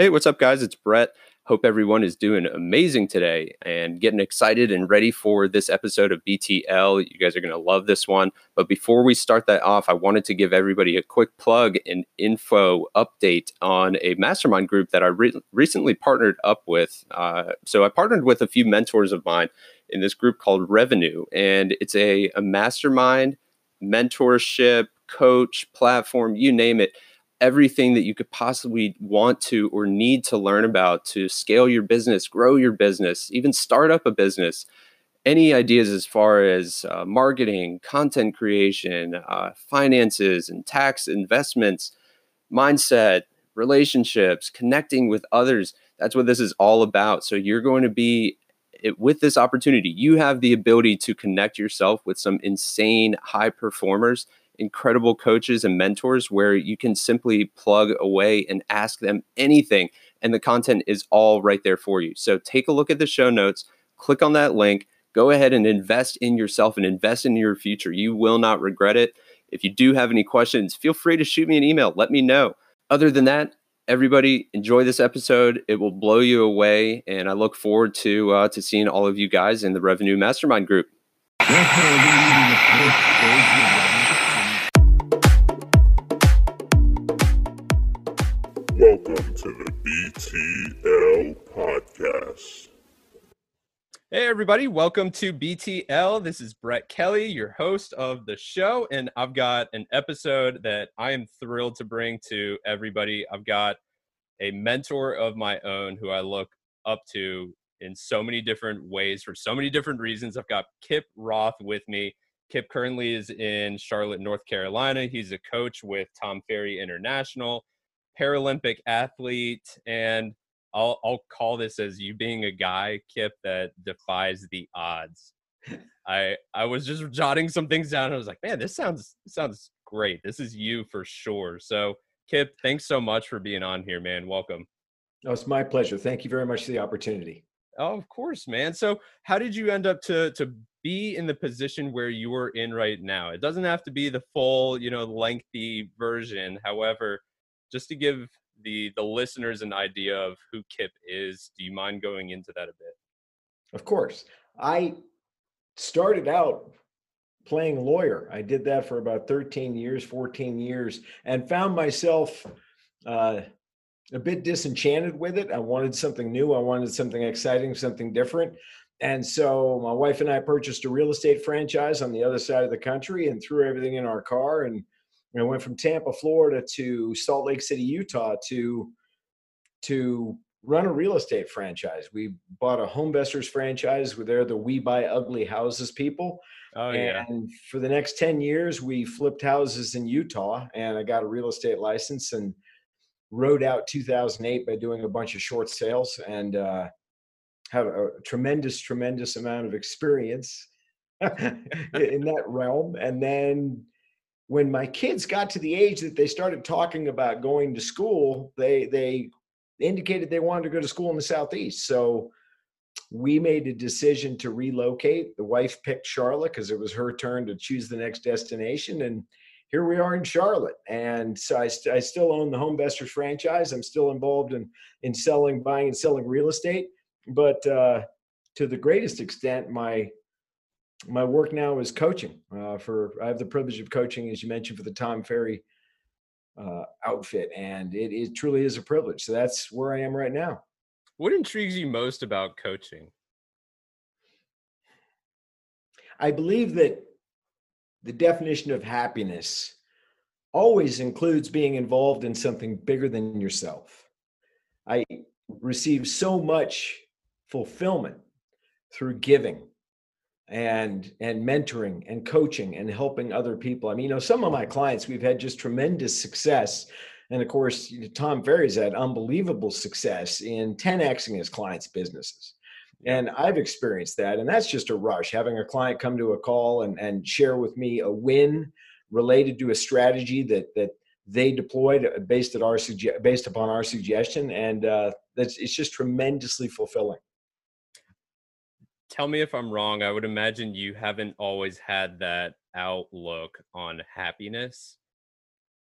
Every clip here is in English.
Hey, what's up, guys? It's Brett. Hope everyone is doing amazing today and getting excited and ready for this episode of BTL. You guys are going to love this one. But before we start that off, I wanted to give everybody a quick plug and info update on a mastermind group that I re- recently partnered up with. Uh, so I partnered with a few mentors of mine in this group called Revvenue, and it's a, a mastermind, mentorship, coach, platform, you name it everything that you could possibly want to or need to learn about to scale your business, grow your business, even start up a business. Any ideas as far as uh, marketing, content creation, uh, finances, and tax investments, mindset, relationships, connecting with others. That's what this is all about. So you're going to be it, with this opportunity, you have the ability to connect yourself with some insane high performers incredible coaches and mentors where you can simply plug away and ask them anything. And the content is all right there for you. So take a look at the show notes, click on that link, go ahead and invest in yourself and invest in your future. You will not regret it. If you do have any questions, feel free to shoot me an email. Let me know. Other than that, everybody enjoy this episode. It will blow you away, and I look forward to uh, to seeing all of you guys in the Revvenue Mastermind group. BTL podcast. Hey, everybody, welcome to BTL. This is Brett Kelley, your host of the show, and I've got an episode that I am thrilled to bring to everybody. I've got a mentor of my own who I look up to in so many different ways for so many different reasons. I've got Kip Roth with me. Kip currently is in Charlotte, North Carolina. He's a coach with Tom Ferry International. Paralympic athlete, and I'll I'll call this as you being a guy, Kip, that defies the odds. I I was just jotting some things down. And I was like, man, this sounds this sounds great. This is you for sure. So, Kip, thanks so much for being on here, man. Welcome. Oh, it's my pleasure. Thank you very much for the opportunity. Oh, of course, man. So, how did you end up to to be in the position where you are in right now? It doesn't have to be the full, you know, lengthy version. However, just to give the the listeners an idea of who Kip is, do you mind going into that a bit? Of course. I started out playing lawyer. I did that for about 13 years, 14 years, and found myself uh, a bit disenchanted with it. I wanted something new. I wanted something exciting, something different. And so my wife and I purchased a real estate franchise on the other side of the country and threw everything in our car and I went from Tampa, Florida to Salt Lake City, Utah to to run a real estate franchise. We bought a Homevestors franchise where they're the we buy ugly houses people. Oh yeah. And for the next 10 years we flipped houses in Utah and I got a real estate license and rode out 2008 by doing a bunch of short sales and uh have a tremendous tremendous amount of experience in that realm and then when my kids got to the age that they started talking about going to school, they they indicated they wanted to go to school in the southeast. So we made a decision to relocate. The wife picked Charlotte because it was her turn to choose the next destination, and here we are in Charlotte. And so I, st- I still own the Home Homevestors franchise. I'm still involved in in selling, buying, and selling real estate. But uh, to the greatest extent, my my work now is coaching. Uh, for I have the privilege of coaching, as you mentioned, for the Tom Ferry uh, outfit, and it, it truly is a privilege. So that's where I am right now. What intrigues you most about coaching? I believe that the definition of happiness always includes being involved in something bigger than yourself. I receive so much fulfillment through giving and and mentoring and coaching and helping other people. I mean, you know, some of my clients we've had just tremendous success. And of course, you know, Tom Ferry's had unbelievable success in 10xing his clients' businesses. And I've experienced that. And that's just a rush. Having a client come to a call and, and share with me a win related to a strategy that that they deployed uh, based at our suge- based upon our suggestion. And uh, that's it's just tremendously fulfilling tell me if I'm wrong. I would imagine you haven't always had that outlook on happiness.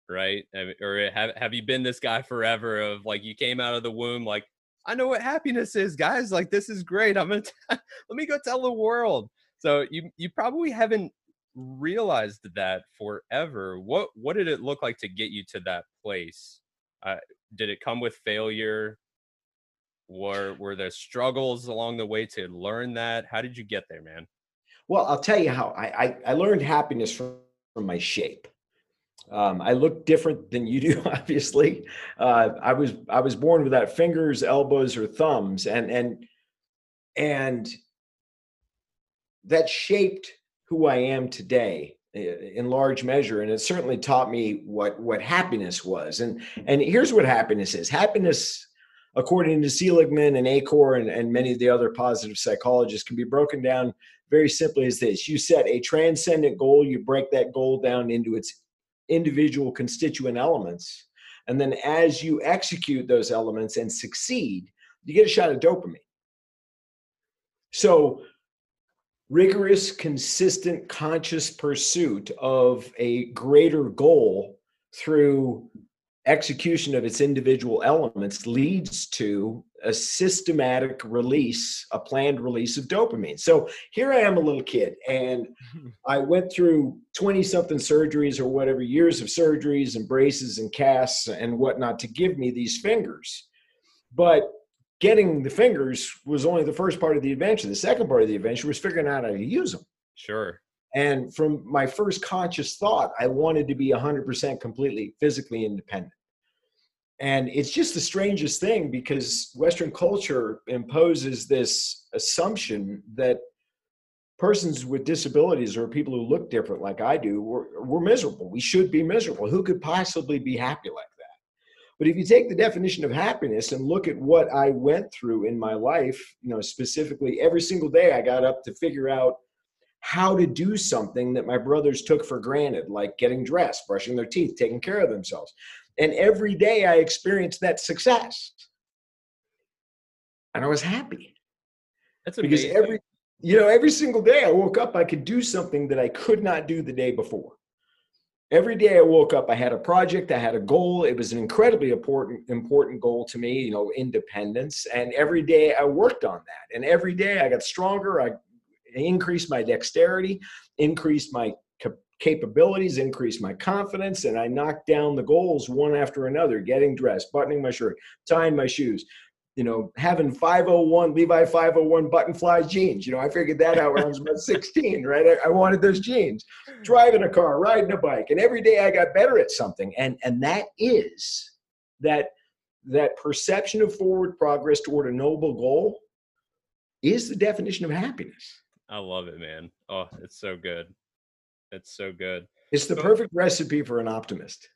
right? Or have have you been this guy forever? Of like you came out of the womb like I know what happiness is, guys. Like this is great. I'm gonna t- let me go tell the world. So you you probably haven't realized that forever. What what did it look like to get you to that place? Uh, did it come with failure? Were were there struggles along the way to learn that? How did you get there, man? Well, I'll tell you how I I, I learned happiness from, from my shape. Um, I look different than you do, obviously. Uh, I was I was born without fingers, elbows, or thumbs, and and and that shaped who I am today in large measure and it certainly taught me what what happiness was and and here's what happiness is happiness according to seligman and Achor and, and many of the other positive psychologists can be broken down very simply as this you set a transcendent goal you break that goal down into its individual constituent elements. And then as you execute those elements and succeed, you get a shot of dopamine. So, rigorous, consistent, conscious pursuit of a greater goal through execution of its individual elements leads to a systematic release, a planned release of dopamine. So here I am, a little kid, and I went through 20 something surgeries or whatever, years of surgeries and braces and casts and whatnot to give me these fingers. But getting the fingers was only the first part of the adventure. The second part of the adventure was figuring out how to use them. Sure. And from my first conscious thought, I wanted to be 100% completely physically independent. And it's just the strangest thing because Western culture imposes this assumption that persons with disabilities or people who look different like I do, we're, miserable. We should be miserable. Who could possibly be happy like that? But if you take the definition of happiness and look at what I went through in my life, you know, specifically every single day I got up to figure out how to do something that my brothers took for granted, like getting dressed, brushing their teeth, taking care of themselves. And every day I experienced that success. And I was happy. That's amazing. Because every you know, every single day I woke up, I could do something that I could not do the day before. Every day I woke up, I had a project, I had a goal. It was an incredibly important, important goal to me, you know, independence. And every day I worked on that. And every day I got stronger. I increased my dexterity, increased my capabilities, increased my confidence, and I knocked down the goals one after another, getting dressed, buttoning my shirt, tying my shoes, you know, having 501, Levi 501 button fly jeans. You know, I figured that out when I was about 16, right? I, I, wanted those jeans. Driving a car, riding a bike. And every day I got better at something. And and that is that that perception of forward progress toward a noble goal is the definition of happiness. I love it, man. Oh, it's so good. It's so good. It's the perfect recipe for an optimist.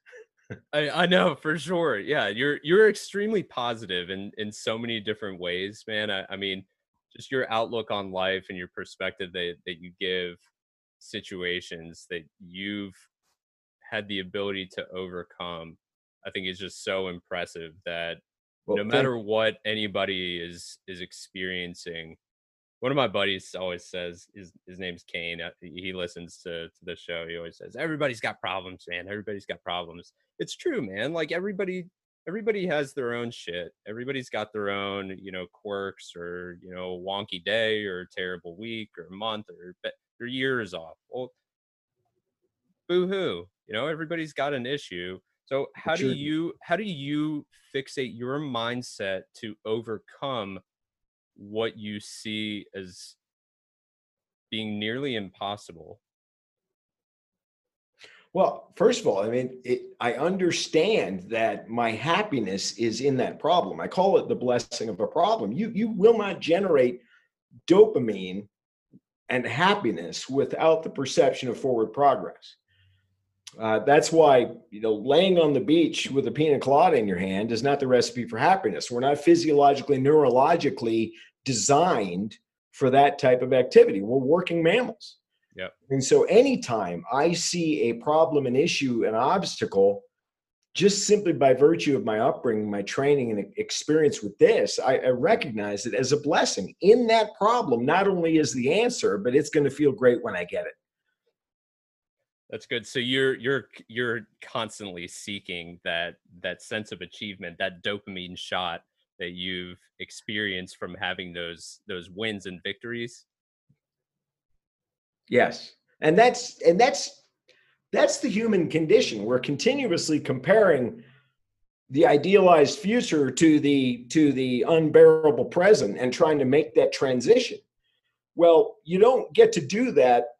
I, I know for sure. Yeah, you're you're extremely positive in in so many different ways, man. I, I mean, just your outlook on life and your perspective that that you give situations that you've had the ability to overcome. I think is just so impressive that well, no matter what anybody is is experiencing, one of my buddies always says his his name's Kane. Uh, he listens to to the show. He always says everybody's got problems, man. Everybody's got problems. It's true, man. Like everybody everybody has their own shit. Everybody's got their own, you know, quirks or you know, wonky day or terrible week or month or their years off. Well, boo hoo. You know, everybody's got an issue. So how do you how do you fixate your mindset to overcome what you see as being nearly impossible? Well, first of all, I mean, it, I understand that my happiness is in that problem. I call it the blessing of a problem. You you will not generate dopamine and happiness without the perception of forward progress. Uh, that's why you know laying on the beach with a pina colada in your hand is not the recipe for happiness. We're not physiologically, neurologically designed for that type of activity. We're working mammals. Yeah. And so anytime I see a problem, an issue, an obstacle, just simply by virtue of my upbringing, my training, and experience with this, I, I recognize it as a blessing. In that problem, not only is the answer, but it's going to feel great when I get it. That's good. So you're you're you're constantly seeking that that sense of achievement, that dopamine shot that you've experienced from having those those wins and victories. Yes. And that's and that's that's the human condition. We're continuously comparing the idealized future to the to the unbearable present and trying to make that transition. Well, you don't get to do that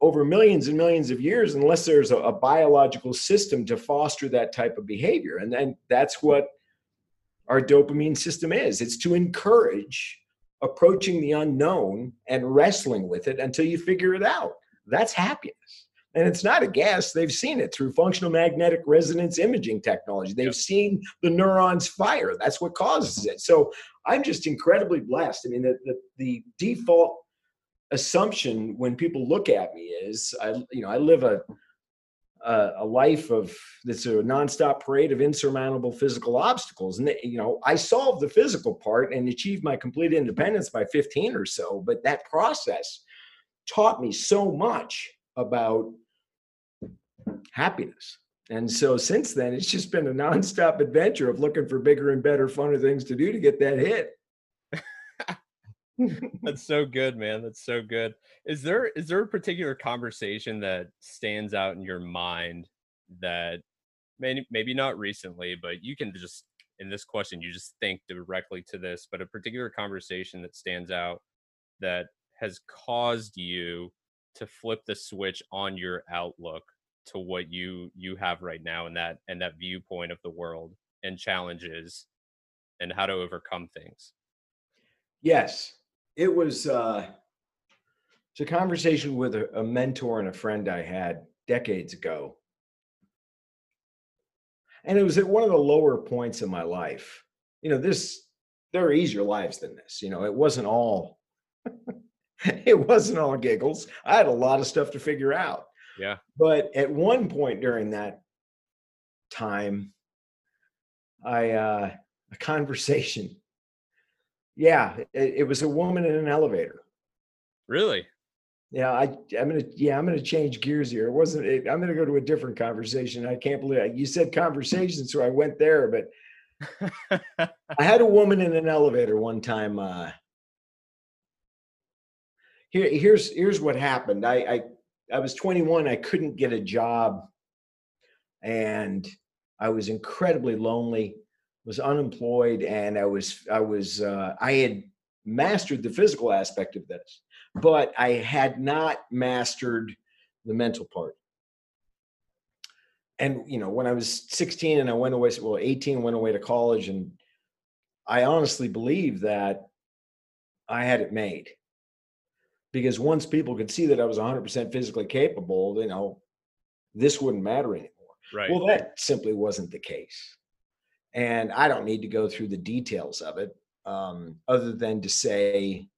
over millions and millions of years unless there's a, a biological system to foster that type of behavior. And then that's what our dopamine system is. It's to encourage approaching the unknown and wrestling with it until you figure it out. That's happiness. And it's not a guess. They've seen it through functional magnetic resonance imaging technology. They've seen the neurons fire. That's what causes it. So I'm just incredibly blessed. I mean, the, the, the default assumption when people look at me is I, you know, I live a, a, a life of that's a nonstop parade of insurmountable physical obstacles. And, you know, I solved the physical part and achieved my complete independence by 15 or so. But that process taught me so much about happiness. And so since then, it's just been a nonstop adventure of looking for bigger and better, funner things to do to get that hit. That's so good, man. That's so good. Is there is there a particular conversation that stands out in your mind that maybe maybe not recently, but you can just in this question you just think directly to this, but a particular conversation that stands out that has caused you to flip the switch on your outlook to what you you have right now and that and that viewpoint of the world and challenges and how to overcome things yes it was uh it's a conversation with a, a mentor and a friend i had decades ago and it was at one of the lower points in my life you know this there are easier lives than this you know it wasn't all it wasn't all giggles i had a lot of stuff to figure out yeah. But at one point during that time, I uh a conversation. Yeah, it, it was a woman in an elevator. Really? Yeah, I I'm gonna yeah I'm gonna change gears here. It wasn't. It, I'm gonna go to a different conversation. I can't believe it. you said conversation, so I went there. But I had a woman in an elevator one time. Uh, here here's here's what happened. I I I was 21. I couldn't get a job, and I was incredibly lonely. Was unemployed, and I was I was uh, I had mastered the physical aspect of this, but I had not mastered the mental part. And you know, when I was 16 and I went away, well, 18, went away to college, and I honestly believe that I had it made because once people could see that I was 100% physically capable, you know, this wouldn't matter anymore. Right. Well, that simply wasn't the case. And I don't need to go through the details of it, um, other than to say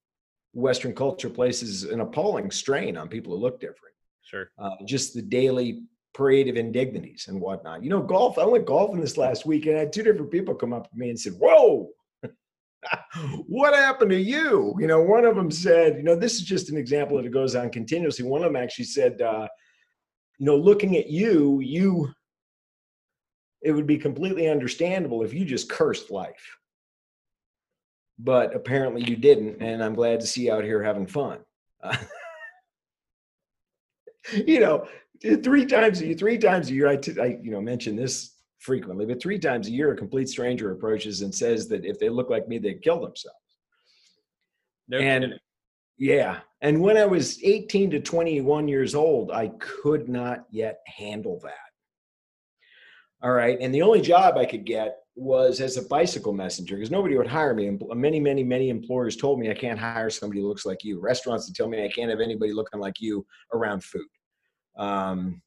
Western culture places an appalling strain on people who look different. Sure. Uh, just the daily parade of indignities and whatnot. You know, golf, I went golfing this last week and I had two different people come up to me and said, Whoa, what happened to you? You know, one of them said, you know, this is just an example that it goes on continuously. One of them actually said, uh, you know, looking at you, you, it would be completely understandable if you just cursed life. But apparently you didn't. And I'm glad to see you out here having fun. Uh, you know, three times, a year, three times a year, I, t- I, you know, mention this frequently, but three times a year, a complete stranger approaches and says that if they look like me, they'd kill themselves. No and kidding. yeah, and when I was 18 to 21 years old, I could not yet handle that. All right, and the only job I could get was as a bicycle messenger because nobody would hire me. And many, many, many employers told me I can't hire somebody who looks like you. Restaurants would tell me I can't have anybody looking like you around food. Um,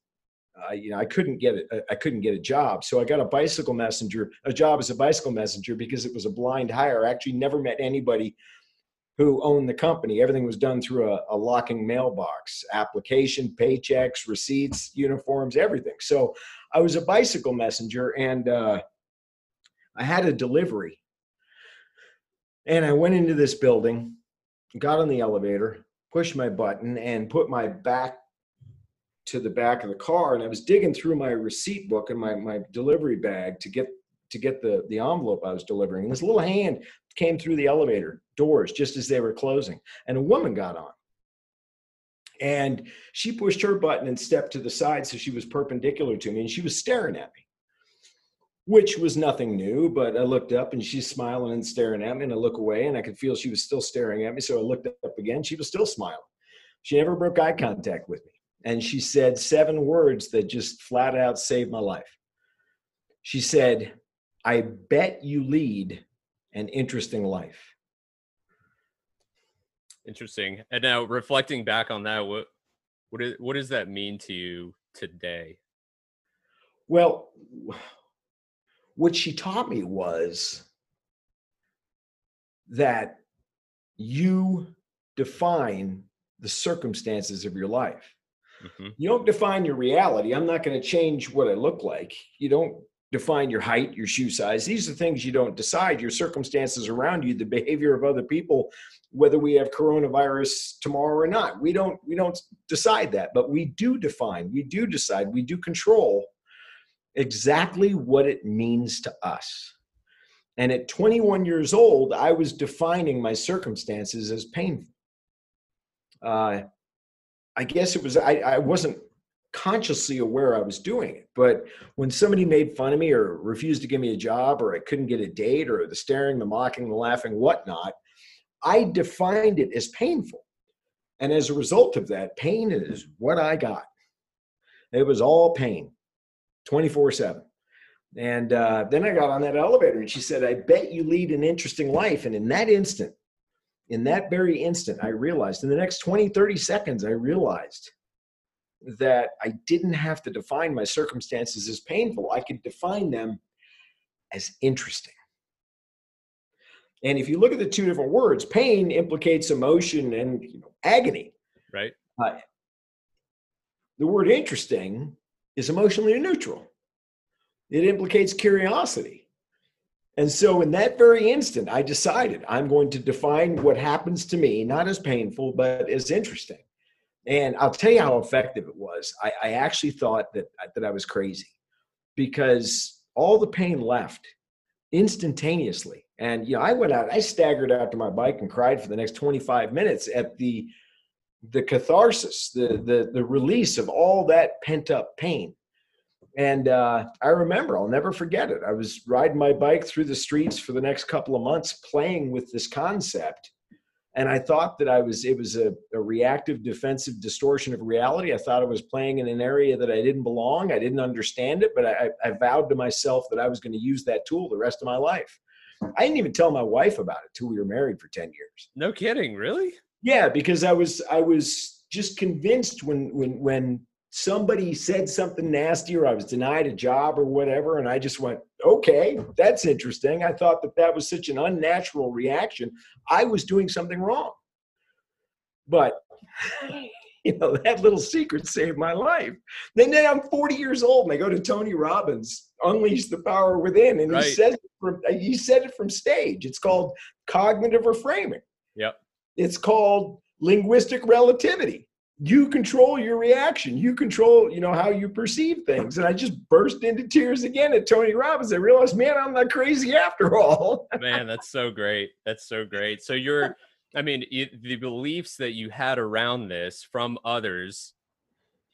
I, you know, I couldn't get it. I couldn't get a job. So I got a bicycle messenger, a job as a bicycle messenger because it was a blind hire. I actually never met anybody who owned the company. Everything was done through a, a locking mailbox, application, paychecks, receipts, uniforms, everything. So I was a bicycle messenger and uh, I had a delivery. And I went into this building, got on the elevator, pushed my button, and put my back to the back of the car and I was digging through my receipt book and my, my delivery bag to get to get the, the envelope I was delivering. And this little hand came through the elevator doors just as they were closing. And a woman got on. And she pushed her button and stepped to the side so she was perpendicular to me and she was staring at me, which was nothing new. But I looked up and she's smiling and staring at me. And I look away and I could feel she was still staring at me. So I looked up again. She was still smiling. She never broke eye contact with me. And she said seven words that just flat out saved my life. She said, I bet you lead an interesting life. Interesting. And now reflecting back on that, what what is, what does that mean to you today? Well, what she taught me was that you define the circumstances of your life. Mm-hmm. You don't define your reality. I'm not going to change what I look like. You don't define your height, your shoe size. These are things you don't decide. Your circumstances around you, the behavior of other people, whether we have coronavirus tomorrow or not. We don't we don't decide that, but we do define. We do decide. We do control exactly what it means to us. And at 21 years old, I was defining my circumstances as painful. Uh, I guess it was I, I wasn't consciously aware I was doing it. But when somebody made fun of me or refused to give me a job or I couldn't get a date or the staring, the mocking, the laughing, whatnot, I defined it as painful. And as a result of that, pain is what I got. It was all pain, 24 7. And uh, then I got on that elevator and she said, I bet you lead an interesting life. And in that instant, in that very instant, I realized in the next 20, 30 seconds, I realized that I didn't have to define my circumstances as painful. I could define them as interesting. And if you look at the two different words, pain implicates emotion and you know, agony. Right. Uh, the word interesting is emotionally neutral. It implicates curiosity. And so, in that very instant, I decided I'm going to define what happens to me not as painful, but as interesting. And I'll tell you how effective it was. I, I actually thought that that I was crazy because all the pain left instantaneously. And you know, I went out, I staggered out to my bike and cried for the next 25 minutes at the the catharsis, the the the release of all that pent up pain. And uh, I remember, I'll never forget it. I was riding my bike through the streets for the next couple of months, playing with this concept and I thought that I was it was a, a, reactive defensive distortion of reality. I thought I was playing in an area that I didn't belong. I didn't understand it, but I, I vowed to myself that I was going to use that tool the rest of my life. I didn't even tell my wife about it till we were married for ten years. No kidding, really? Yeah, because I was I was just convinced when when when somebody said something nasty or I was denied a job or whatever. And I just went, okay, that's interesting. I thought that that was such an unnatural reaction. I was doing something wrong. But, you know, that little secret saved my life. Then, then I'm 40 years old and I go to Tony Robbins, Unleash the Power Within. And right. he, says from, he said it from stage. It's called cognitive reframing. Yep. It's called linguistic relativity you control your reaction. You control you know how you perceive things. And i just burst into tears again at tony robbins. I realized man i'm not crazy after all. Man that's so great. That's so great. So you're i mean the beliefs that you had around this from others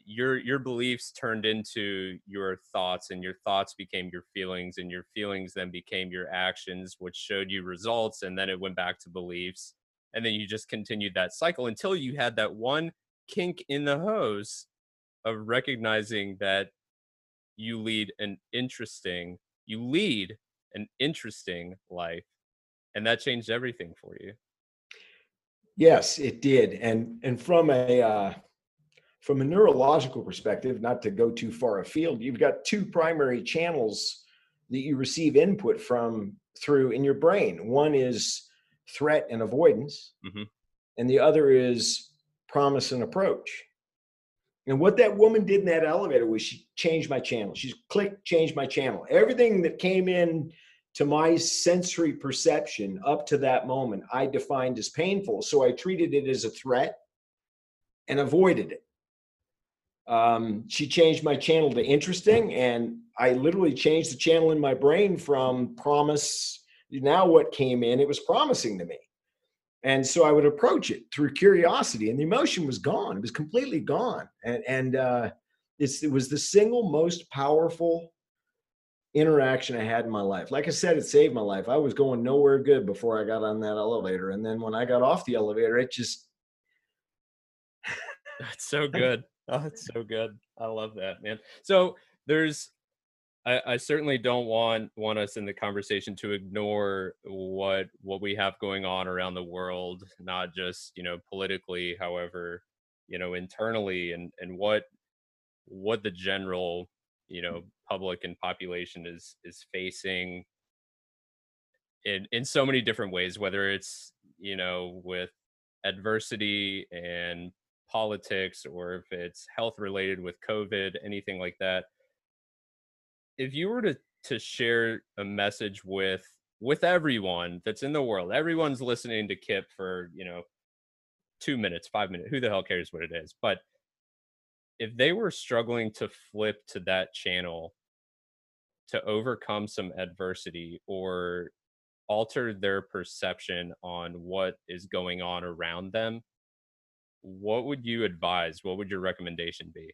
your your beliefs turned into your thoughts and your thoughts became your feelings and your feelings then became your actions which showed you results and then it went back to beliefs. And then you just continued that cycle until you had that one kink in the hose of recognizing that you lead an interesting you lead an interesting life and that changed everything for you yes it did and and from a uh, from a neurological perspective not to go too far afield you've got two primary channels that you receive input from through in your brain one is threat and avoidance mm-hmm. and the other is promise and approach. And what that woman did in that elevator was she changed my channel. She's clicked, changed my channel. Everything that came in to my sensory perception up to that moment, I defined as painful. So I treated it as a threat and avoided it. um, she changed my channel to interesting, and I literally changed the channel in my brain from promise. Now, what came in, it was promising to me. And so I would approach it through curiosity, and the emotion was gone. It was completely gone. And, and uh, it was the single most powerful interaction I had in my life. Like I said, it saved my life. I was going nowhere good before I got on that elevator. And then when I got off the elevator, it just. That's so good. Oh, it's so good. I love that, man. So there's I, I, certainly don't want want us in the conversation to ignore what what we have going on around the world, not just you know politically, however, you know internally, and and what what the general you know public and population is is facing in in so many different ways, whether it's you know with adversity and politics or if it's health related with COVID, anything like that. If you were to to share a message with with everyone that's in the world, everyone's listening to Kip for, you know, two minutes, five minutes, who the hell cares what it is? But if they were struggling to flip to that channel to overcome some adversity or alter their perception on what is going on around them what would you advise? What would your recommendation be?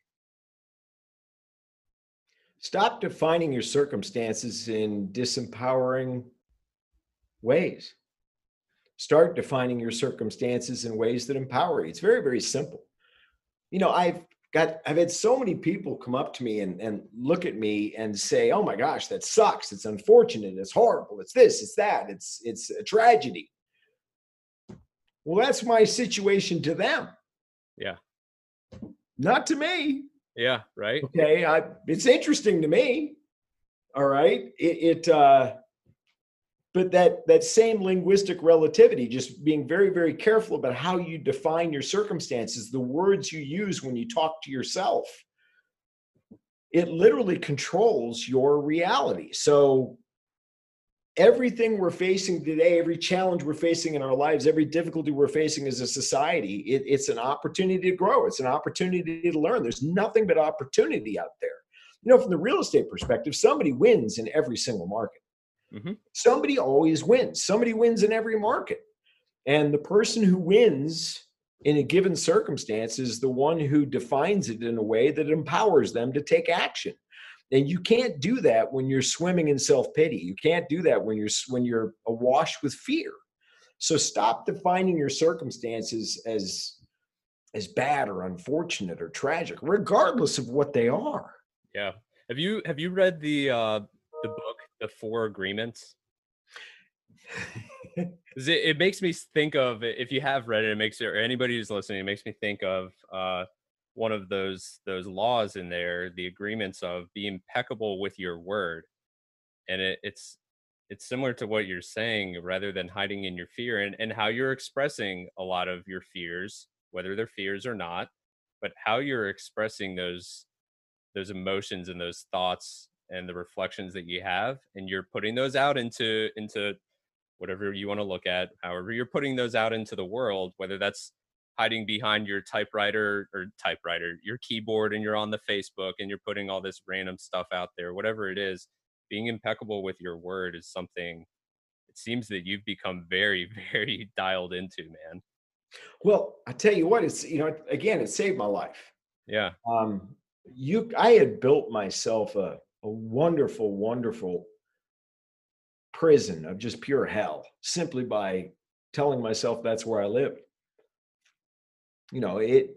Stop defining your circumstances in disempowering ways. Start defining your circumstances in ways that empower you. It's very, very simple. You know, I've got I've had so many people come up to me and, and look at me and say, Oh my gosh, that sucks. It's unfortunate, it's horrible, it's this, it's that, it's it's a tragedy. Well, that's my situation to them. Yeah. Not to me. Yeah, right. Okay. I, it's interesting to me. All right. It, it uh but that that same linguistic relativity, just being very, very careful about how you define your circumstances, the words you use when you talk to yourself, it literally controls your reality. So everything we're facing today, every challenge we're facing in our lives, every difficulty we're facing as a society, it, it's an opportunity to grow. It's an opportunity to learn. There's nothing but opportunity out there. You know, from the real estate perspective, somebody wins in every single market. Mm-hmm. Somebody always wins. Somebody wins in every market. And the person who wins in a given circumstance is the one who defines it in a way that empowers them to take action. And you can't do that when you're swimming in self-pity. You can't do that when you're when you're awash with fear. So stop defining your circumstances as as bad or unfortunate or tragic, regardless of what they are. Yeah. Have you have you read the uh the book The Four Agreements? it, it makes me think of if you have read it, it makes it or anybody who's listening, it makes me think of uh one of those those laws in there the agreements of be impeccable with your word. And it, it's it's similar to what you're saying rather than hiding in your fear and, and how you're expressing a lot of your fears whether they're fears or not but how you're expressing those those emotions and those thoughts and the reflections that you have and you're putting those out into into whatever you want to look at however you're putting those out into the world whether that's hiding behind your typewriter or typewriter, your keyboard, and you're on the Facebook and you're putting all this random stuff out there, whatever it is, being impeccable with your word is something it seems that you've become very, very dialed into, man. Well, I tell you what, it's you know, again, it saved my life. Yeah. Um, you I had built myself a, a wonderful, wonderful prison of just pure hell simply by telling myself that's where I lived you know it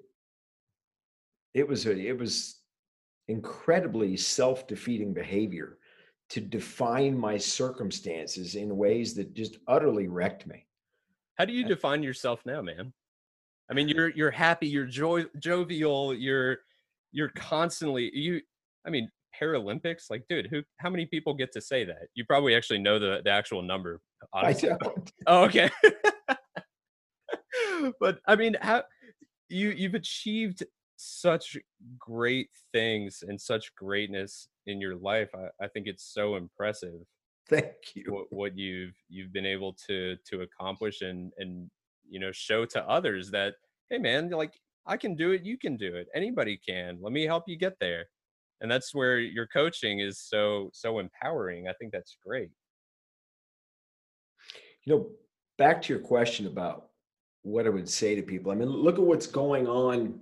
it was a, it was incredibly self-defeating behavior to define my circumstances in ways that just utterly wrecked me. How do you define yourself now man? I mean you're you're happy you're joy, jovial you're you're constantly you i mean paralympics like dude who how many people get to say that? You probably actually know the, the actual number honestly. i don't. Oh okay. But i mean how you you've achieved such great things and such greatness in your life. I, I think it's so impressive. Thank you. What, what you've you've been able to to accomplish and and you know show to others that hey man like I can do it. You can do it. Anybody can. Let me help you get there. And that's where your coaching is so so empowering. I think that's great. You know, back to your question about what I would say to people. I mean, look at what's going on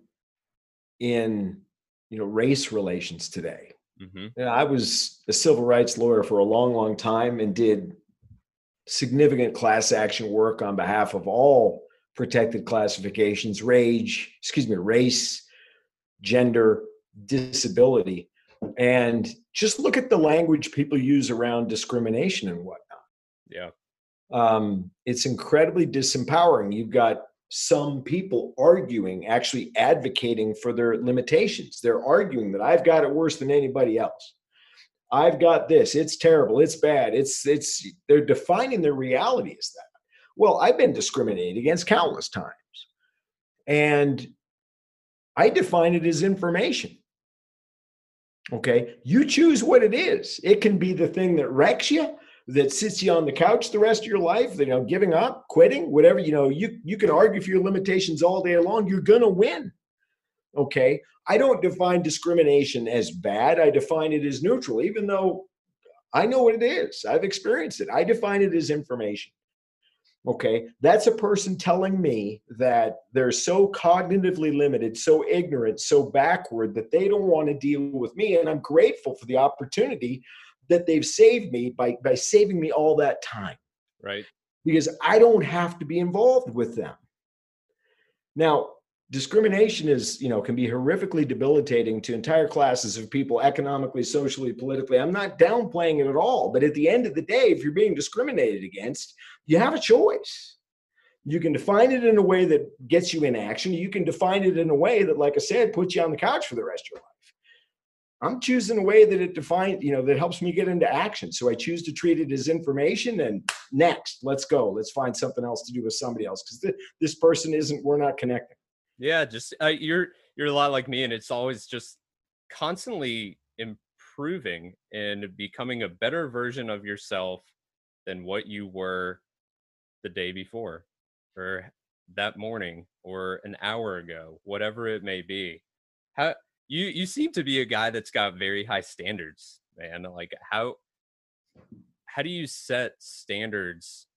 in you know race relations today. Mm-hmm. I was a civil rights lawyer for a long, long time and did significant class action work on behalf of all protected classifications, rage, excuse me, race, gender, disability. And just look at the language people use around discrimination and whatnot. Yeah. Um, it's incredibly disempowering. You've got some people arguing, actually advocating for their limitations. They're arguing that I've got it worse than anybody else. I've got this. It's terrible. It's bad. It's it's they're defining their reality as that. Well, I've been discriminated against countless times. And I define it as information. Okay. You choose what it is. It can be the thing that wrecks you, that sits you on the couch the rest of your life, you know, giving up, quitting, whatever, you know, you, you can argue for your limitations all day long. You're going to win. Okay. I don't define discrimination as bad. I define it as neutral, even though I know what it is. I've experienced it. I define it as information. Okay. That's a person telling me that they're so cognitively limited, so ignorant, so backward that they don't want to deal with me. And I'm grateful for the opportunity that they've saved me by by saving me all that time. Right. Because i don't have to be involved with them. Now discrimination is you know can be horrifically debilitating to entire classes of people economically socially politically. I'm not downplaying it at all but at the end of the day if you're being discriminated against you have a choice. You can define it in a way that gets you in action. You can define it in a way that like i said puts you on the couch for the rest of your life I'm choosing a way that it defines, you know, that helps me get into action. So I choose to treat it as information and next, let's go. Let's find something else to do with somebody else because th- this person isn't, we're not connecting. Yeah. Just, uh, you're, you're a lot like me and it's always just constantly improving and becoming a better version of yourself than what you were the day before or that morning or an hour ago, whatever it may be. How, you you seem to be a guy that's got very high standards, man. Like how how do you set standards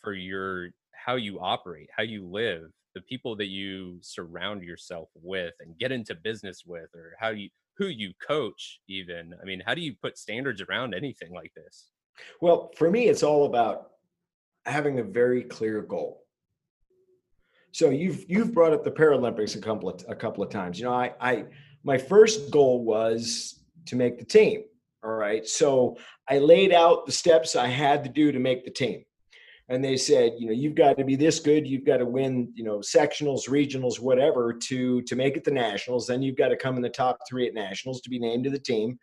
for your how you operate, how you live, the people that you surround yourself with and get into business with, or how you who you coach even? I mean how do you put standards around anything like this? Well for me it's all about having a very clear goal. So you've you've brought up the paralympics a couple of a couple of times. You know i i my first goal was to make the team. All right. So I laid out the steps I had to do to make the team. And they said, you know, you've got to be this good. You've got to win, you know, sectionals, regionals, whatever, to to make it the nationals. Then you've got to come in the top three at nationals to be named to the team,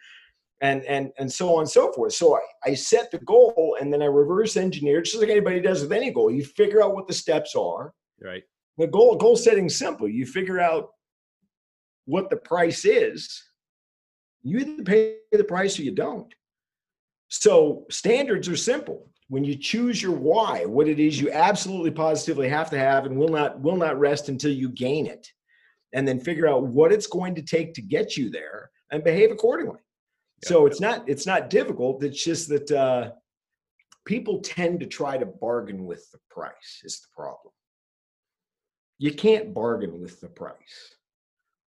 and and and so on and so forth. So I, I set the goal, and then I reverse engineered, just like anybody does with any goal. You figure out what the steps are. Right. The goal goal setting simple. You figure out what the price is, you either pay the price or you don't. So standards are simple. When you choose your why, what it is you absolutely positively have to have and will not will not rest until you gain it. And then figure out what it's going to take to get you there and behave accordingly. Yeah. So it's not it's not difficult. It's just that uh, people tend to try to bargain with the price is the problem. You can't bargain with the price.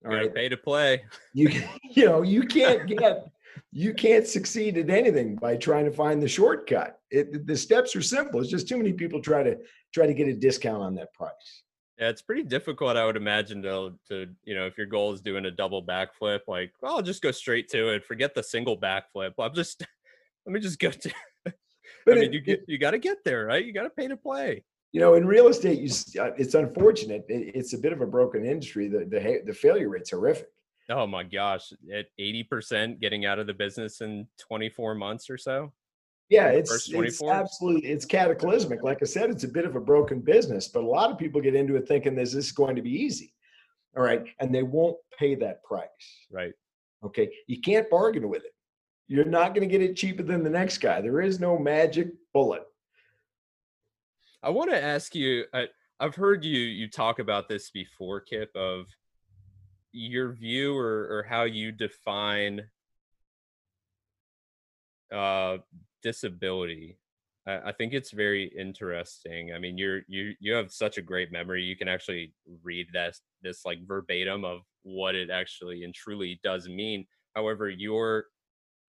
All right, pay to play. You you know you can't get you can't succeed at anything by trying to find the shortcut. It, the steps are simple. It's just too many people try to try to get a discount on that price. Yeah, it's pretty difficult, I would imagine, to to you know, if your goal is doing a double backflip, like, well, I'll just go straight to it. Forget the single backflip. I'm just let me just go to. But I mean, it, you get you got to get there, right? You got to pay to play you know, in real estate, you, uh, it's unfortunate. It's a bit of a broken industry. The, the, the failure rate's horrific. Oh my gosh, at 80% getting out of the business in 24 months or so. Yeah, it's, it's absolutely, it's cataclysmic. Like I said, it's a bit of a broken business, but a lot of people get into it thinking this, this is going to be easy. All right. And they won't pay that price. Right. Okay. You can't bargain with it. You're not going to get it cheaper than the next guy. There is no magic bullet. I want to ask you. I, I've heard you you talk about this before, Kip, of your view or or how you define uh disability. I, I think it's very interesting. I mean, you're you you have such a great memory. You can actually read that this like verbatim of what it actually and truly does mean. However, your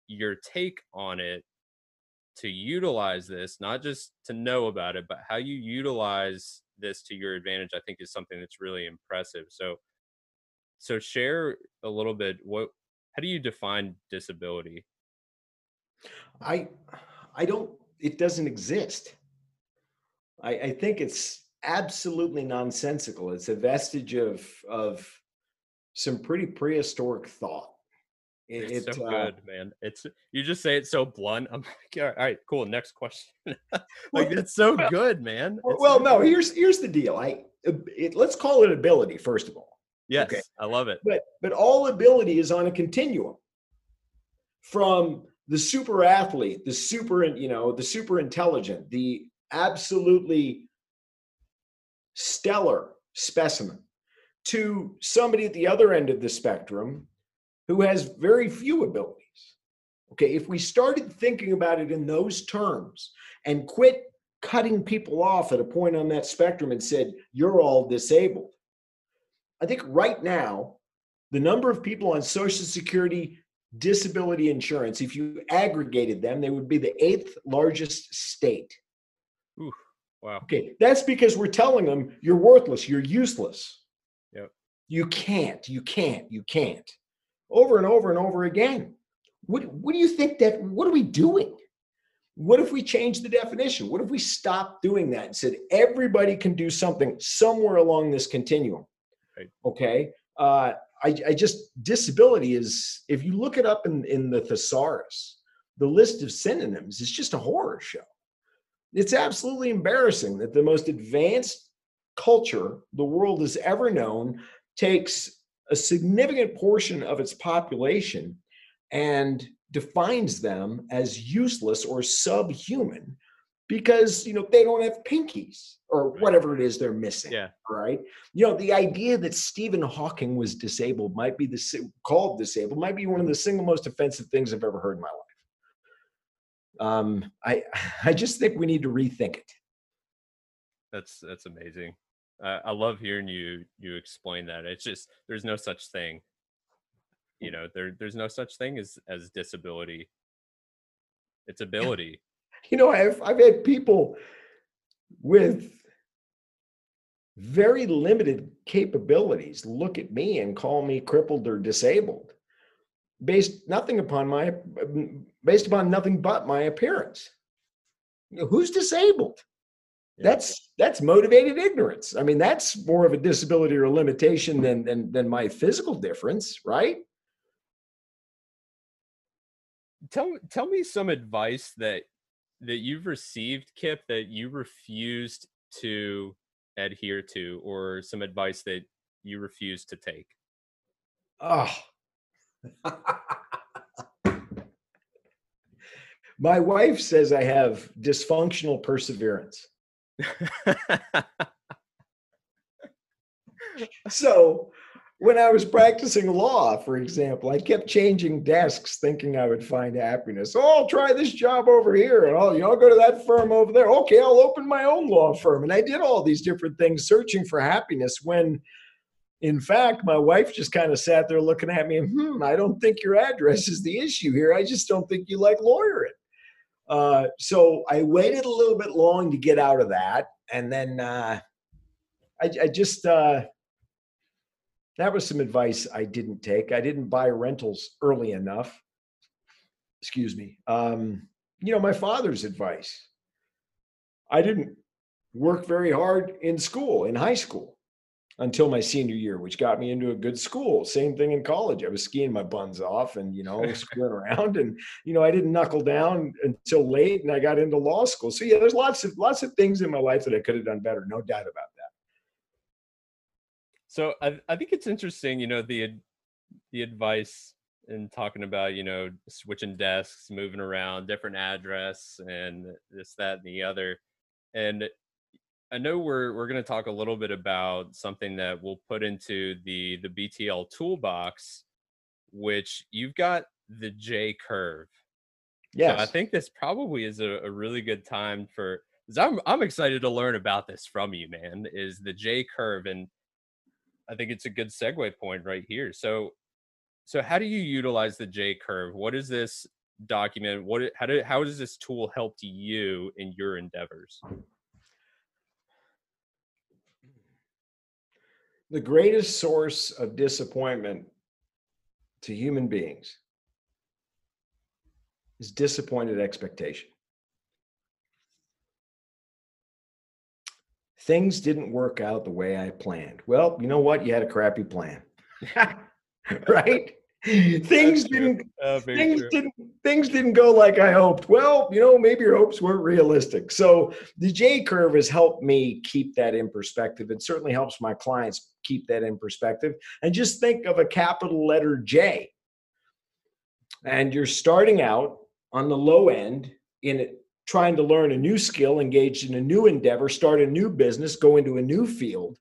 your take on it to utilize this, not just to know about it, but how you utilize this to your advantage, I think is something that's really impressive. So, so share a little bit. What, how do you define disability? I, I don't. It doesn't exist. I, I think it's absolutely nonsensical. It's a vestige of of some pretty prehistoric thought. It, it's so uh, good, man. It's you just say it so blunt. I'm like, all right, cool. Next question. like it's so good, man. It's well, no. Here's here's the deal. I it, let's call it ability first of all. Yes, okay. I love it. But but all ability is on a continuum from the super athlete, the super you know the super intelligent, the absolutely stellar specimen, to somebody at the other end of the spectrum who has very few abilities. Okay, if we started thinking about it in those terms and quit cutting people off at a point on that spectrum and said, you're all disabled, I think right now, the number of people on Social Security disability insurance, if you aggregated them, they would be the eighth largest state. Ooh, wow. Okay, that's because we're telling them you're worthless, you're useless. Yep. You can't, you can't, you can't over and over and over again. What, what do you think that, what are we doing? What if we change the definition? What if we stop doing that and said everybody can do something somewhere along this continuum? Right. Okay. Uh, I, I just, disability is, if you look it up in, in the thesaurus, the list of synonyms is just a horror show. It's absolutely embarrassing that the most advanced culture the world has ever known takes a significant portion of its population and defines them as useless or subhuman because you know they don't have pinkies or whatever it is they're missing yeah. right? You know the idea that stephen hawking was disabled might be the called disabled might be one of the single most offensive things i've ever heard in my life. Um i i just think we need to rethink it. That's that's amazing uh, I love hearing you you explain that. It's just there's no such thing. You know, there there's no such thing as as disability. It's ability. You know, I've I've had people with very limited capabilities look at me and call me crippled or disabled based nothing upon my based upon nothing but my appearance. You know, who's disabled? That's that's motivated ignorance. I mean that's more of a disability or a limitation than than, than my physical difference right? Tell tell me some advice that that you've received kip that you refused to adhere to or some advice that you refused to take. Oh my wife says i have dysfunctional perseverance so when I was practicing law, for example, I kept changing desks thinking I would find happiness. Oh, I'll try this job over here and I'll, you know, I'll go to that firm over there. Okay, I'll open my own law firm. And I did all these different things searching for happiness when in fact, my wife just kind of sat there looking at me, hmm, I don't think your address is the issue here. I just don't think you like lawyering. Uh, so I waited a little bit long to get out of that, and then uh, I, I, just uh, that was some advice I didn't take. I didn't buy rentals early enough. Excuse me. Um, you know, my father's advice. I didn't work very hard in school, in high school until my senior year, which got me into a good school. Same thing in college. I was skiing my buns off and, you know, screwing around. And, you know, I didn't knuckle down until late and I got into law school. So yeah, there's lots of lots of things in my life that I could have done better. No doubt about that. So I, I think it's interesting, you know, the the advice in talking about, you know, switching desks, moving around, different address and this, that, and the other. And I know we're we're going to talk a little bit about something that we'll put into the the BTL toolbox, which you've got the J curve. Yeah, So I think this probably is a, a really good time for I'm I'm excited to learn about this from you, man. Is the J curve and I think it's a good segue point right here. So so how do you utilize the J curve? What is this document? What how do how does this tool help you in your endeavors? The greatest source of disappointment to human beings is disappointed expectation. Things didn't work out the way I planned. Well, you know what? You had a crappy plan. right? things didn't uh, things true. didn't things didn't go like I hoped. Well, you know, maybe your hopes weren't realistic. So the J curve has helped me keep that in perspective. It certainly helps my clients keep that in perspective. And just think of a capital letter J. And you're starting out on the low end in it, trying to learn a new skill, engaged in a new endeavor, start a new business, go into a new field.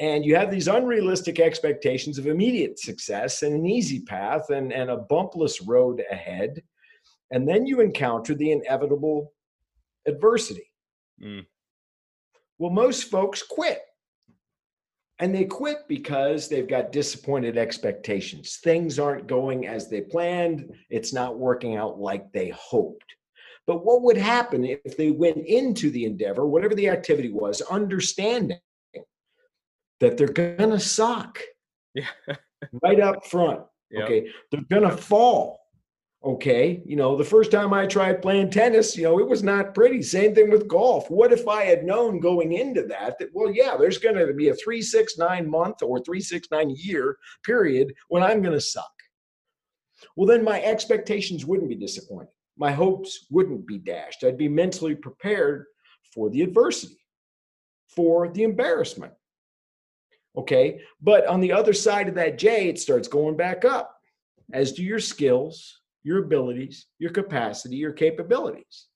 And you have these unrealistic expectations of immediate success and an easy path and, and a bumpless road ahead. And then you encounter the inevitable adversity. Mm. Well, most folks quit. And they quit because they've got disappointed expectations. Things aren't going as they planned, it's not working out like they hoped. But what would happen if they went into the endeavor, whatever the activity was, understanding that they're going to suck? Yeah. right up front. Yep. Okay. They're going to fall okay you know the first time i tried playing tennis you know it was not pretty. Same thing with golf. What if i had known going into that that well yeah there's going to be a 369 month or 369 year period when i'm going to suck. Well then my expectations wouldn't be disappointed. My hopes wouldn't be dashed. I'd be mentally prepared for the adversity for the embarrassment. Okay but on the other side of that j it starts going back up as do your skills your abilities, your capacity, your capabilities.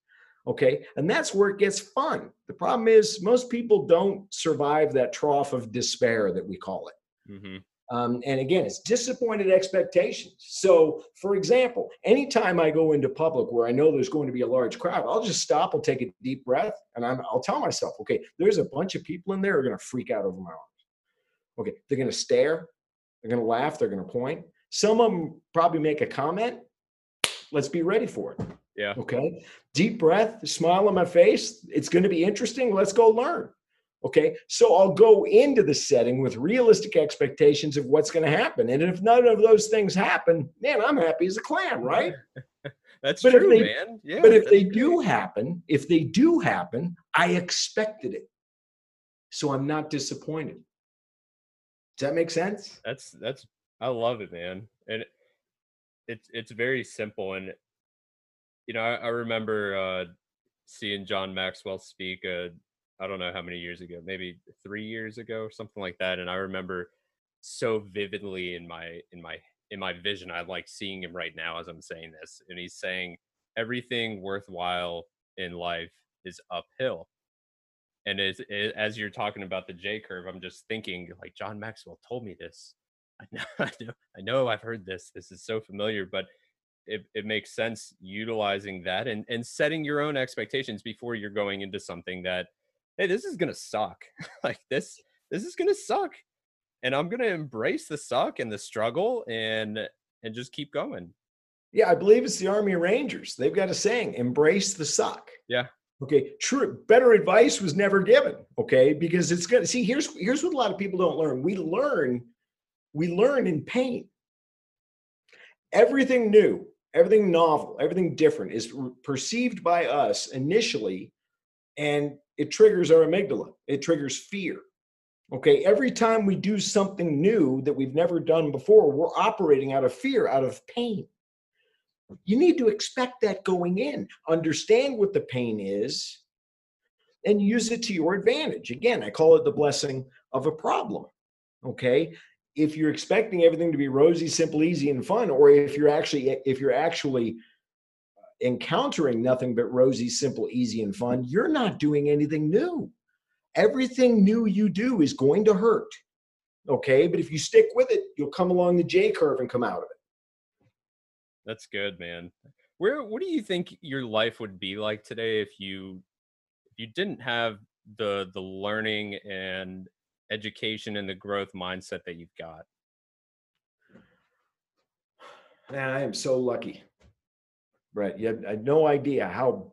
Okay. And that's where it gets fun. The problem is, most people don't survive that trough of despair that we call it. Mm-hmm. Um, and again, it's disappointed expectations. So, for example, anytime I go into public where I know there's going to be a large crowd, I'll just stop, I'll take a deep breath, and i will tell myself, okay, there's a bunch of people in there who are going to freak out over my arms. Okay, they're going to stare, they're going to laugh, they're going to point. Some of them probably make a comment, let's be ready for it. Yeah. Okay. Deep breath, smile on my face. It's going to be interesting. Let's go learn. Okay. So I'll go into the setting with realistic expectations of what's going to happen. And if none of those things happen, man, I'm happy as a clam, right? that's but true, they, man. Yeah. But if they great. do happen, if they do happen, I expected it. So I'm not disappointed. Does that make sense? That's that's I love it, man. And it's it's very simple and you know i, I remember uh seeing john maxwell speak uh i don't know how many years ago maybe three years ago or something like that and i remember so vividly in my in my in my vision i like seeing him right now as i'm saying this and he's saying everything worthwhile in life is uphill. And as as you're talking about the j curve i'm just thinking like john maxwell told me this I know, I know, I know I've heard this. This is so familiar, but it, it makes sense utilizing that and, and setting your own expectations before you're going into something that, hey, this is gonna suck. like this, this is gonna suck. And I'm gonna embrace the suck and the struggle and and just keep going. Yeah, I believe it's the Army Rangers. They've got a saying, embrace the suck. Yeah. Okay, true. Better advice was never given. Okay, because it's gonna see. Here's here's what a lot of people don't learn. We learn we learn in pain. Everything new, everything novel, everything different is perceived by us initially, and it triggers our amygdala. It triggers fear. Okay, every time we do something new that we've never done before, we're operating out of fear, out of pain. You need to expect that going in, understand what the pain is, and use it to your advantage. Again, I call it the blessing of a problem. Okay, if you're expecting everything to be rosy, simple, easy, and fun, or if you're actually if you're actually encountering nothing but rosy, simple, easy, and fun, you're not doing anything new. everything new you do is going to hurt. Okay. But if you stick with it, you'll come along the J curve and come out of it. That's good, man. Where what do you think your life would be like today if you if you didn't have the the learning and education and the growth mindset that you've got? Man, I am so lucky. Right. You had no idea how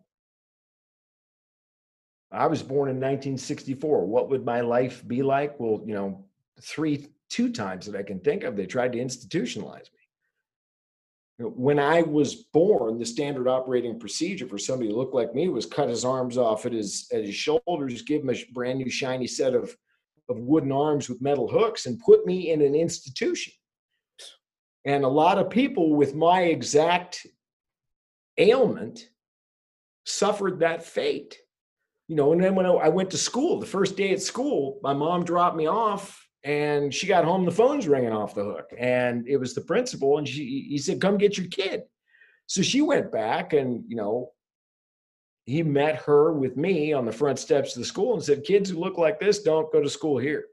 I was born in 1964. What would my life be like? Well, you know, three, two times that I can think of, they tried to institutionalize me. When I was born, the standard operating procedure for somebody who looked like me was cut his arms off at his at his shoulders, give him a brand new shiny set of of wooden arms with metal hooks, and put me in an institution. And a lot of people with my exact ailment suffered that fate. You know, and then when I went to school, the first day at school, my mom dropped me off and she got home, the phone's ringing off the hook. And it was the principal, and she he said, Come get your kid. So she went back and, you know, he met her with me on the front steps of the school and said, Kids who look like this don't go to school here.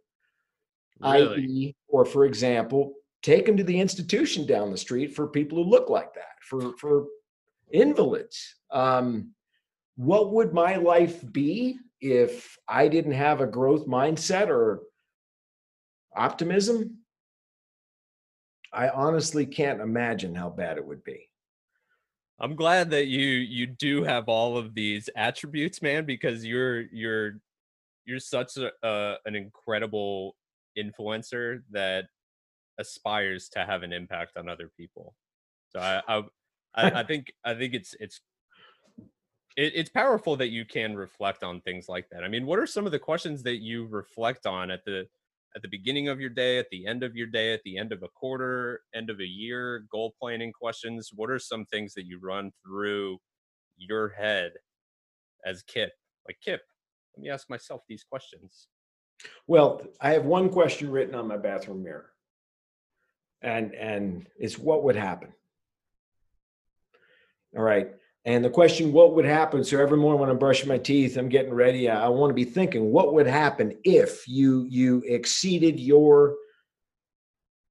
Really? I.e., or for example, take them to the institution down the street for people who look like that, for for invalids. Um, what would my life be if I didn't have a growth mindset or optimism? I honestly can't imagine how bad it would be. I'm glad that you you do have all of these attributes, man, because you're you're you're such a, uh, an incredible influencer that aspires to have an impact on other people. So I, I I, think I think it's it's it, it's powerful that you can reflect on things like that. I mean, what are some of the questions that you reflect on at the at the beginning of your day, at the end of your day, at the end of a quarter, end of a year, goal planning questions? What are some things that you run through your head as Kip? Like Kip, let me ask myself these questions. Well, I have one question written on my bathroom mirror. And and it's what would happen? All right. And the question, what would happen? So every morning when I'm brushing my teeth, I'm getting ready. I want to be thinking, what would happen if you you exceeded your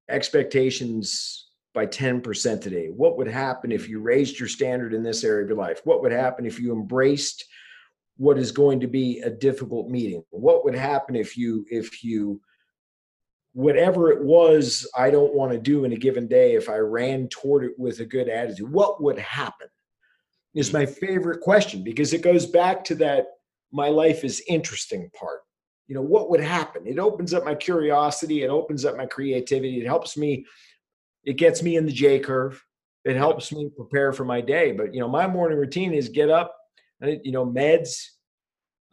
expectations by 10% today? What would happen if you raised your standard in this area of your life? What would happen if you embraced what is going to be a difficult meeting? What would happen if you if you whatever it was I don't want to do in a given day, if I ran toward it with a good attitude, what would happen? Is my favorite question because it goes back to that my life is interesting part. You know, what would happen? It opens up my curiosity, it opens up my creativity, it helps me, it gets me in the J curve, it helps me prepare for my day. But, you know, my morning routine is get up, you know, meds,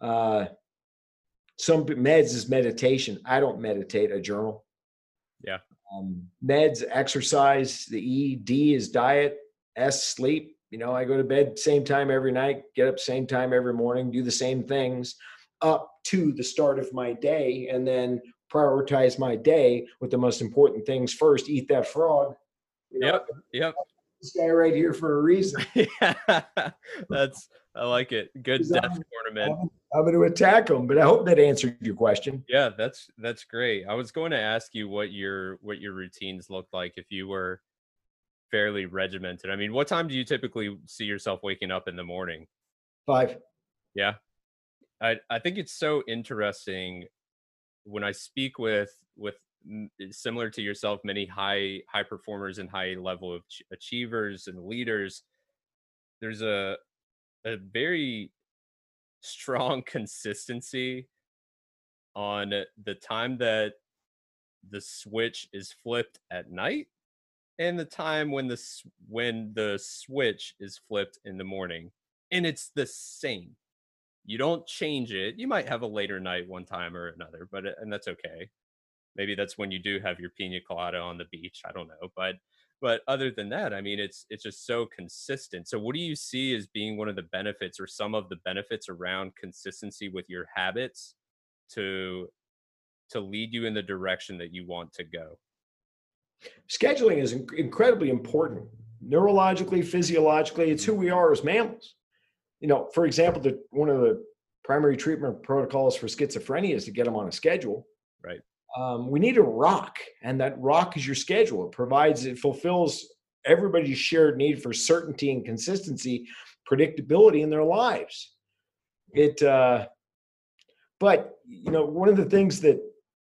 uh, some meds is meditation. I don't meditate. I journal. Yeah. Um, meds, exercise. The E, D is diet. S, sleep. You know, I go to bed same time every night, get up same time every morning, do the same things up to the start of my day, and then prioritize my day with the most important things first. Eat that frog. You know, yep. Yep. This guy right here for a reason. yeah, that's I like it. Good death I'm, tournament. I'm, I'm going to attack him, but I hope that answered your question. Yeah, that's that's great. I was going to ask you what your what your routines looked like if you were fairly regimented. I mean, what time do you typically see yourself waking up in the morning? Five. Yeah. I I think it's so interesting when I speak with with similar to yourself many high high performers and high level of achievers and leaders there's a a very strong consistency on the time that the switch is flipped at night and the time when the when the switch is flipped in the morning and it's the same. You don't change it you might have a later night one time or another but uh, and that's okay. Maybe that's when you do have your pina colada on the beach i don't know but but other than that i mean it's it's just so consistent. So what do you see as being one of the benefits or some of the benefits around consistency with your habits to to lead you in the direction that you want to go scheduling is incredibly important neurologically physiologically it's who we are as mammals you know for example the one of the primary treatment protocols for schizophrenia is to get them on a schedule. Right. Um, we need a rock, and that rock is your schedule. It provides, it fulfills everybody's shared need for certainty and consistency, predictability in their lives. It, uh, but you know, one of the things that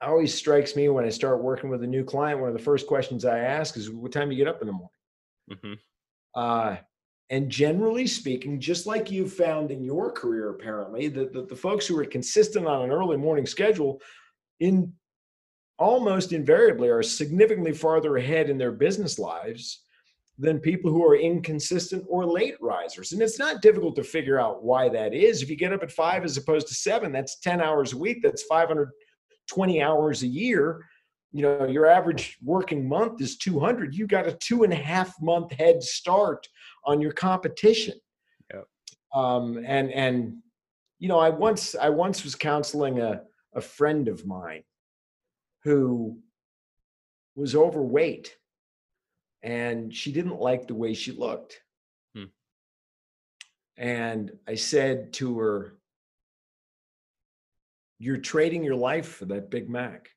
always strikes me when I start working with a new client, one of the first questions I ask is, "What time do you get up in the morning?" hmm Uh, and generally speaking, just like you found in your career, apparently, that the, the folks who are consistent on an early morning schedule in almost invariably are significantly farther ahead in their business lives than people who are inconsistent or late risers. And it's not difficult to figure out why that is. If you get up at five as opposed to seven, that's 10 hours a week, that's 520 hours a year. You know, your average working month is 200. You got a two and a half month head start on your competition. Yep. Um, and and you know, I once I once was counseling a a friend of mine who was overweight and she didn't like the way she looked. Hmm. And I said to her, You're trading your life for that Big Mac,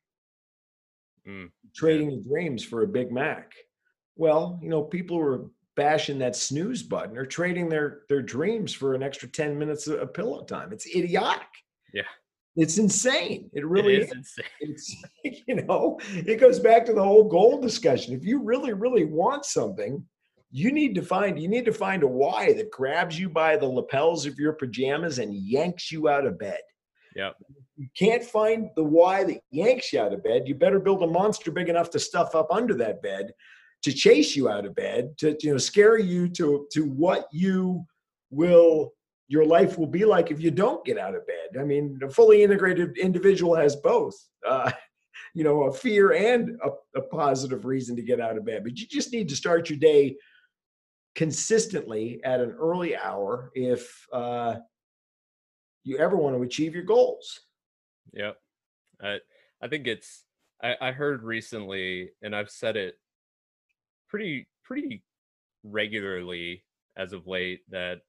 Mm. trading your dreams for a Big Mac. Well, you know, people who are bashing that snooze button are trading their their dreams for an extra 10 minutes of of pillow time. It's idiotic. Yeah. It's insane. It really it is is insane. it's you know it goes back to the whole goal discussion if you really really want something you need to find you need to find a why that grabs you by the lapels of your pajamas and yanks you out of bed Yep. You can't find the why that yanks you out of bed you better build a monster big enough to stuff up under that bed to chase you out of bed to you know scare you to to what you will your life will be like if you don't get out of bed. I mean, a fully integrated individual has both, uh, you know, a fear and a, a positive reason to get out of bed. But you just need to start your day consistently at an early hour if uh, you ever want to achieve your goals. Yep. I I think it's I, I heard recently and I've said it pretty pretty regularly as of late that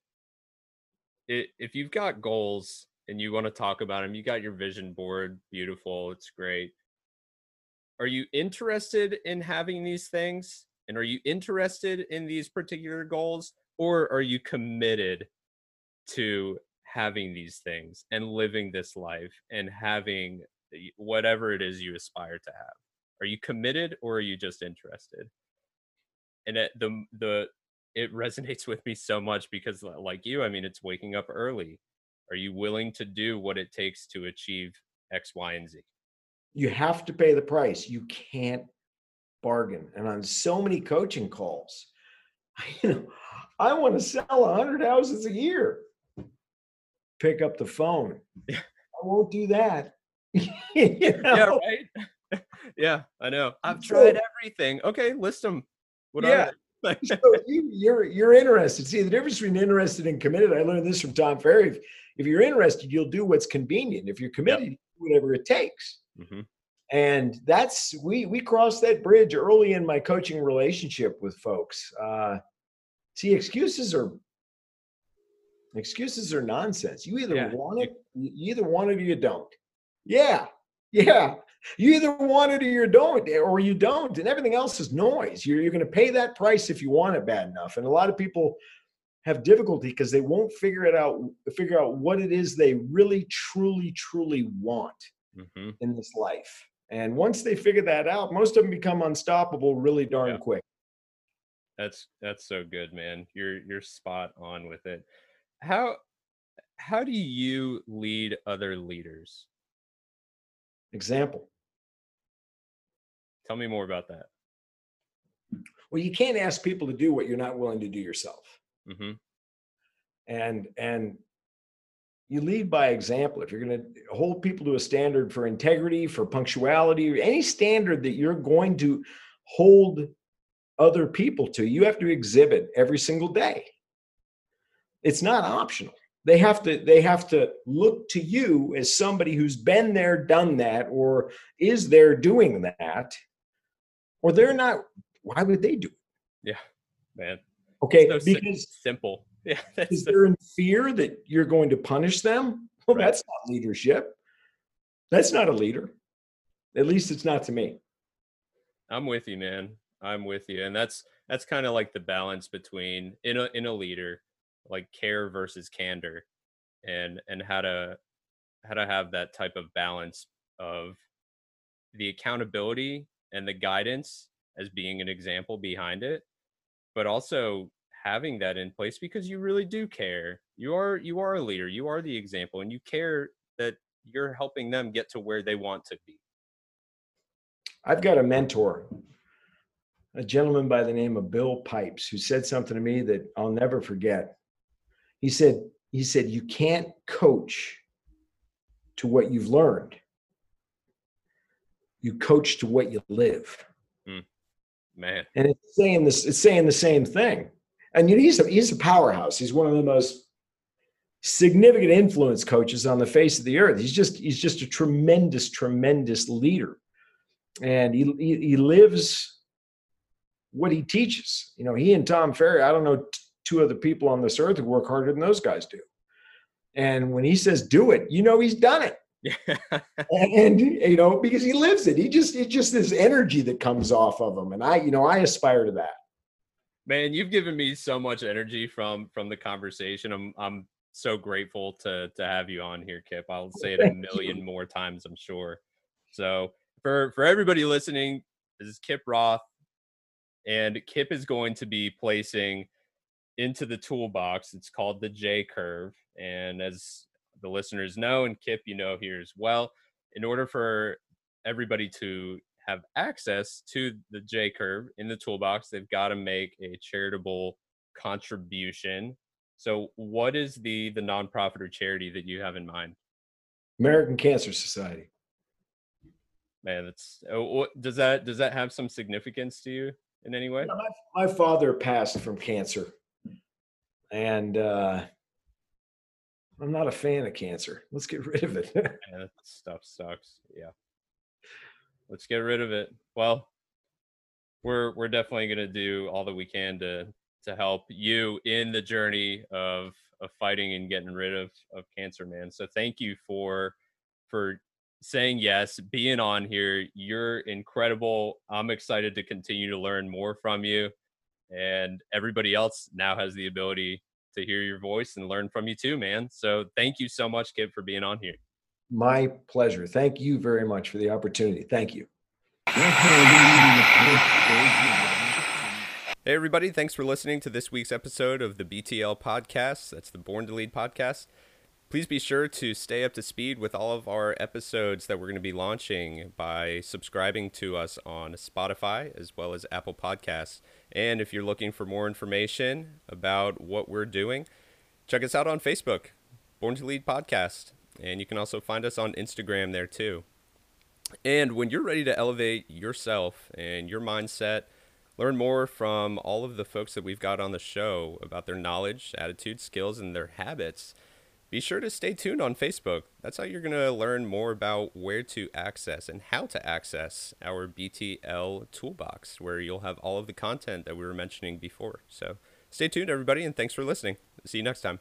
it, if you've got goals and you want to talk about them, you got your vision board, beautiful, it's great. Are you interested in having these things? And are you interested in these particular goals? Or are you committed to having these things and living this life and having whatever it is you aspire to have? Are you committed or are you just interested? And it, the the it resonates with me so much because like you, I mean, it's waking up early. Are you willing to do what it takes to achieve X, Y, and Z? You have to pay the price. You can't bargain. And on so many coaching calls, you know, I want to sell a hundred houses a year. Pick up the phone. I won't do that. you Yeah, right. yeah, I know. I've tried everything. Okay, list them. What Yeah. are so you, you're you're interested. See the difference between interested and committed. I learned this from Tom Ferry. If, if you're interested, you'll do what's convenient. If you're committed, you do whatever it takes. Mhm. And that's we we crossed that bridge early in my coaching relationship with folks. Uh, see, excuses are excuses are nonsense. You either Yeah, want it, you either want it or you don't. Yeah, yeah. You either want it or you don't, or you don't, and everything else is noise. You're, you're going to pay that price if you want it bad enough. And a lot of people have difficulty because they won't figure it out, figure out what it is they really, truly, truly want Mhm. in this life. And once they figure that out, most of them become unstoppable really darn Yeah. quick. That's that's so good, man. You're you're spot on with it. How how do you lead other leaders? Example. Tell me more about that. Well, you can't ask people to do what you're not willing to do yourself. hmm and and you lead by example if you're going to hold people to a standard for integrity for punctuality any standard that you're going to hold other people to you have to exhibit every single day it's not optional they have to they have to look to you as somebody who's been there done that or is there doing that or they're not why would they do it Yeah, man. okay So because simple. Yeah, that's is so- they're in fear that you're going to punish them Well, Right. that's not leadership. That's not a leader. At least it's not to me. I'm with you, man. I'm with you, and that's that's kind of like the balance between in a in a leader, like care versus candor, and and how to how to have that type of balance of the accountability and the guidance as being an example behind it, but also having that in place because you really do care. You are you are a leader. You are the example, and you care that you're helping them get to where they want to be. I've got a mentor, a gentleman by the name of Bill Pipes, who said something to me that I'll never forget. He said, he said, you can't coach to what you've learned. You coach to what you live. Hmm. Man, And it's saying this, it's saying the same thing. And you know, he's a he's a powerhouse. He's one of the most significant influence coaches on the face of the earth. He's just he's just a tremendous, tremendous leader. And he he, he lives what he teaches. You know, he and Tom Ferry, I don't know two other people on this earth who work harder than those guys do. And when he says do it, you know he's done it. yeah. And you know, because he lives it. He just it's just this energy that comes off of him. And I, you know, I aspire to that. Man, you've given me so much energy from from the conversation. I'm I'm so grateful to to have you on here, Kip. I'll say it a million more times, I'm sure. So for for everybody listening, this is Kip Roth, and Kip is going to be placing into the toolbox. It's called the J curve, and as the listeners know, and Kip, you know here as well, in order for everybody to have access to the J curve in the toolbox, they've got to make a charitable contribution. So, what is the the nonprofit or charity that you have in mind? American Cancer Society. Man, that's oh, what, does that does that have some significance to you in any way? Yeah, my, my father passed from cancer, and uh, I'm not a fan of cancer. Let's get rid of it. That stuff sucks. Yeah. Let's get rid of it. Well, we're we're definitely gonna do all that we can to to help you in the journey of of fighting and getting rid of of cancer, man. So thank you for for saying yes, being on here. You're incredible. I'm excited to continue to learn more from you. And everybody else now has the ability to hear your voice and learn from you too, man. So thank you so much, Kip, for being on here. my pleasure. Thank you very much for the opportunity. Thank you. Hey, everybody. Thanks for listening to this week's episode of the BTL podcast. That's the Born to Lead podcast. Please be sure to stay up to speed with all of our episodes that we're going to be launching by subscribing to us on Spotify as well as Apple Podcasts. And if you're looking for more information about what we're doing, check us out on Facebook, Born to Lead Podcast. And you can also find us on Instagram there too. And when you're ready to elevate yourself and your mindset, learn more from all of the folks that we've got on the show about their knowledge, attitude, skills, and their habits, be sure to stay tuned on Facebook. That's how you're going to learn more about where to access and how to access our BTL toolbox, where you'll have all of the content that we were mentioning before. So stay tuned, everybody, and thanks for listening. See you next time.